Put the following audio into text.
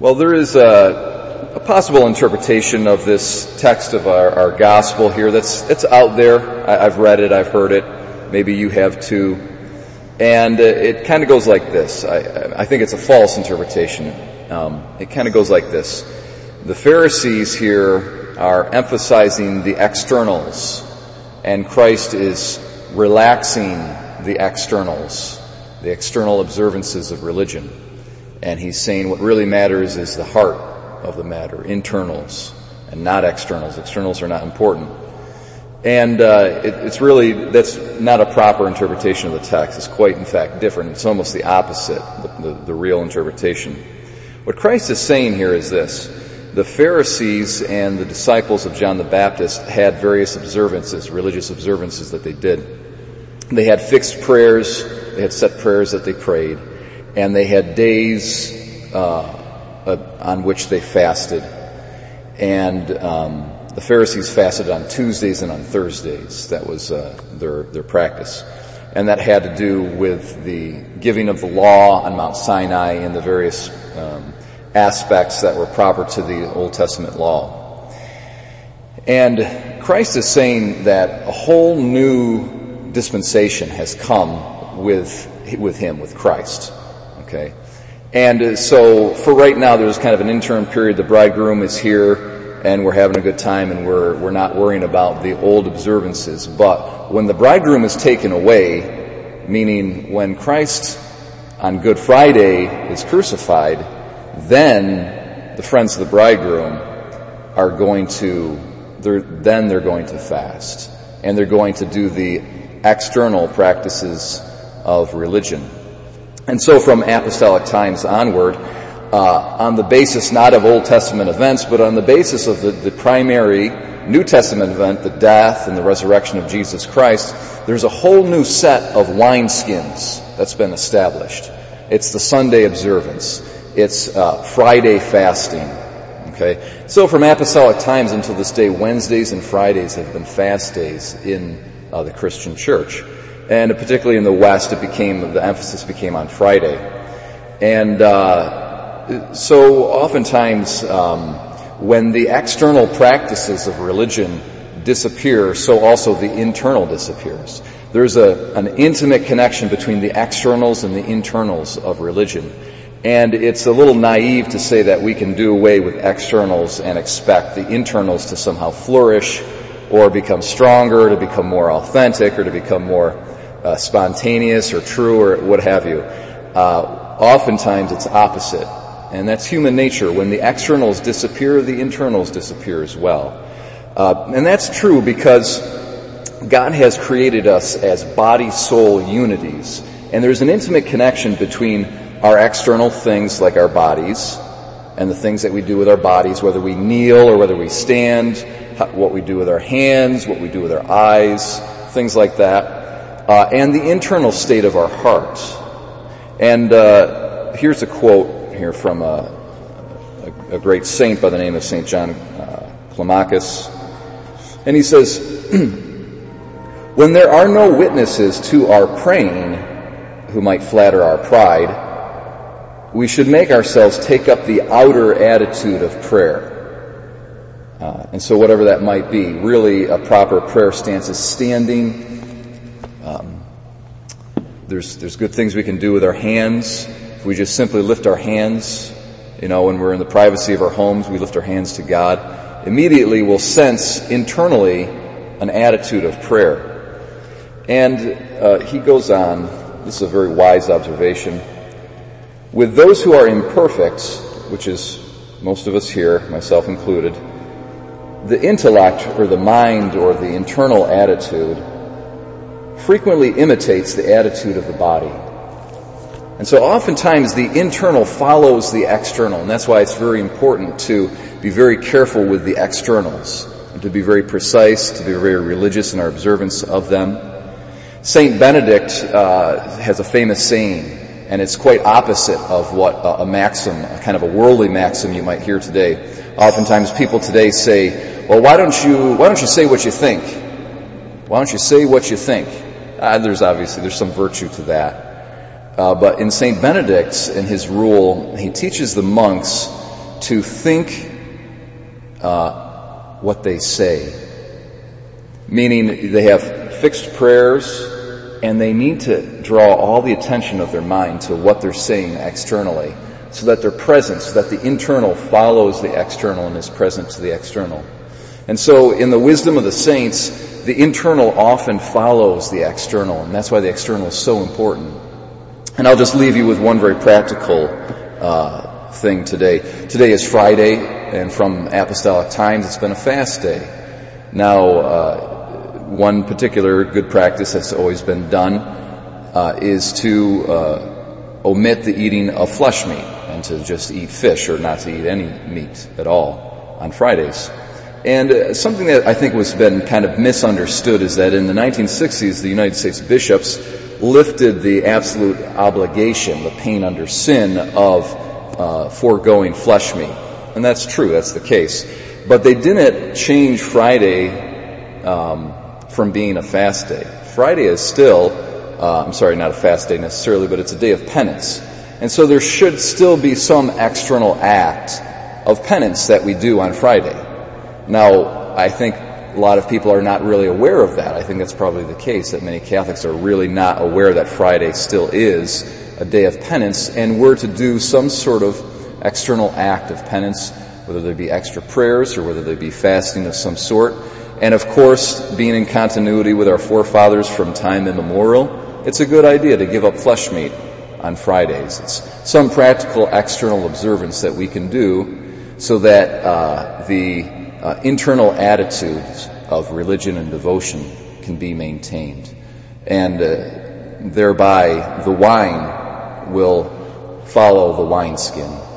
Well, there is a, a possible interpretation of this text of our, our gospel here that's it's out there. I, have read it, I've heard it. Maybe you have too. And uh, it kind of goes like this. I, I, think it's a false interpretation. Um, it kind of goes like this. The Pharisees here are emphasizing the externals, and Christ is relaxing the externals, the external observances of religion. And he's saying what really matters is the heart of the matter, internals, and not externals. Externals are not important. And uh, it, it's really, that's not a proper interpretation of the text. It's quite, in fact, different. It's almost the opposite, the, the, the real interpretation. What Christ is saying here is this. The Pharisees and the disciples of John the Baptist had various observances, religious observances that they did. They had fixed prayers, they had set prayers that they prayed and they had days uh, uh, on which they fasted. And um, the Pharisees fasted on Tuesdays and on Thursdays. That was uh, their their practice, and that had to do with the giving of the law on Mount Sinai and the various um, aspects that were proper to the Old Testament law. And Christ is saying that a whole new dispensation has come with with him, with Christ. Okay? And uh, so for right now, there's kind of an interim period. The bridegroom is here and we're having a good time and we're, we're not worrying about the old observances. But when the bridegroom is taken away, meaning when Christ on Good Friday is crucified, then the friends of the bridegroom are going to, they're, then they're going to fast. And they're going to do the external practices of religion. And so from apostolic times onward, uh, on the basis not of Old Testament events, but on the basis of the, the primary New Testament event, the death and the resurrection of Jesus Christ, there's a whole new set of wineskins that's been established. It's the Sunday observance. It's uh, Friday fasting. Okay, so from apostolic times until this day, Wednesdays and Fridays have been fast days in uh, the Christian church. And particularly in the West, it became, the emphasis became on Friday. And, uh, so oftentimes, um, when the external practices of religion disappear, so also the internal disappears. There's a, an intimate connection between the externals and the internals of religion. And it's a little naive to say that we can do away with externals and expect the internals to somehow flourish or become stronger, to become more authentic, or to become more uh, spontaneous or true or what have you. Uh, oftentimes it's opposite. And that's human nature. When the externals disappear, the internals disappear as well. Uh, and that's true because God has created us as body-soul unities. And there's an intimate connection between our external things like our bodies and the things that we do with our bodies, whether we kneel or whether we stand, what we do with our hands, what we do with our eyes, things like that uh, and the internal state of our hearts. And uh, here's a quote here from a, a, a, great saint by the name of Saint John uh, Climacus, and he says, "When there are no witnesses to our praying, who might flatter our pride, we should make ourselves take up the outer attitude of prayer." Uh, and so, whatever that might be, really a proper prayer stance is standing um, there's, there's good things we can do with our hands. If we just simply lift our hands, you know, when we're in the privacy of our homes, we lift our hands to God. Immediately we'll sense internally an attitude of prayer. And uh, he goes on, this is a very wise observation. With those who are imperfect, which is most of us here, myself included, the intellect or the mind or the internal attitude frequently imitates the attitude of the body. And so oftentimes the internal follows the external, and that's why it's very important to be very careful with the externals, and to be very precise, to be very religious in our observance of them. Saint Benedict uh, has a famous saying, and it's quite opposite of what a, a maxim, a kind of a worldly maxim you might hear today. Oftentimes people today say, well, why don't you, why don't you say what you think? Why don't you say what you think? Uh, there's obviously, there's some virtue to that. Uh, but in St. Benedict's, in his rule, he teaches the monks to think uh, what they say. Meaning they have fixed prayers and they need to draw all the attention of their mind to what they're saying externally so that their presence, so that the internal follows the external and is present to the external. And so in the wisdom of the saints, the internal often follows the external, and that's why the external is so important. And I'll just leave you with one very practical uh, thing today. Today is Friday, and from Apostolic Times, it's been a fast day. Now, uh, one particular good practice that's always been done uh, is to uh, omit the eating of flesh meat and to just eat fish or not to eat any meat at all on Fridays. And uh, something that I think was been kind of misunderstood is that in the 1960s, the United States bishops lifted the absolute obligation, the pain under sin of uh, foregoing flesh meat. And that's true, that's the case. But they didn't change Friday um, from being a fast day. Friday is still, uh, I'm sorry, not a fast day necessarily, but it's a day of penance. And so there should still be some external act of penance that we do on Friday. Now, I think a lot of people are not really aware of that. I think that's probably the case, that many Catholics are really not aware that Friday still is a day of penance, and we're to do some sort of external act of penance, whether they be extra prayers or whether they be fasting of some sort. And of course, being in continuity with our forefathers from time immemorial, it's a good idea to give up flesh meat on Fridays. It's some practical external observance that we can do so that uh, the uh, internal attitudes of religion and devotion can be maintained. And uh, thereby the wine will follow the wineskin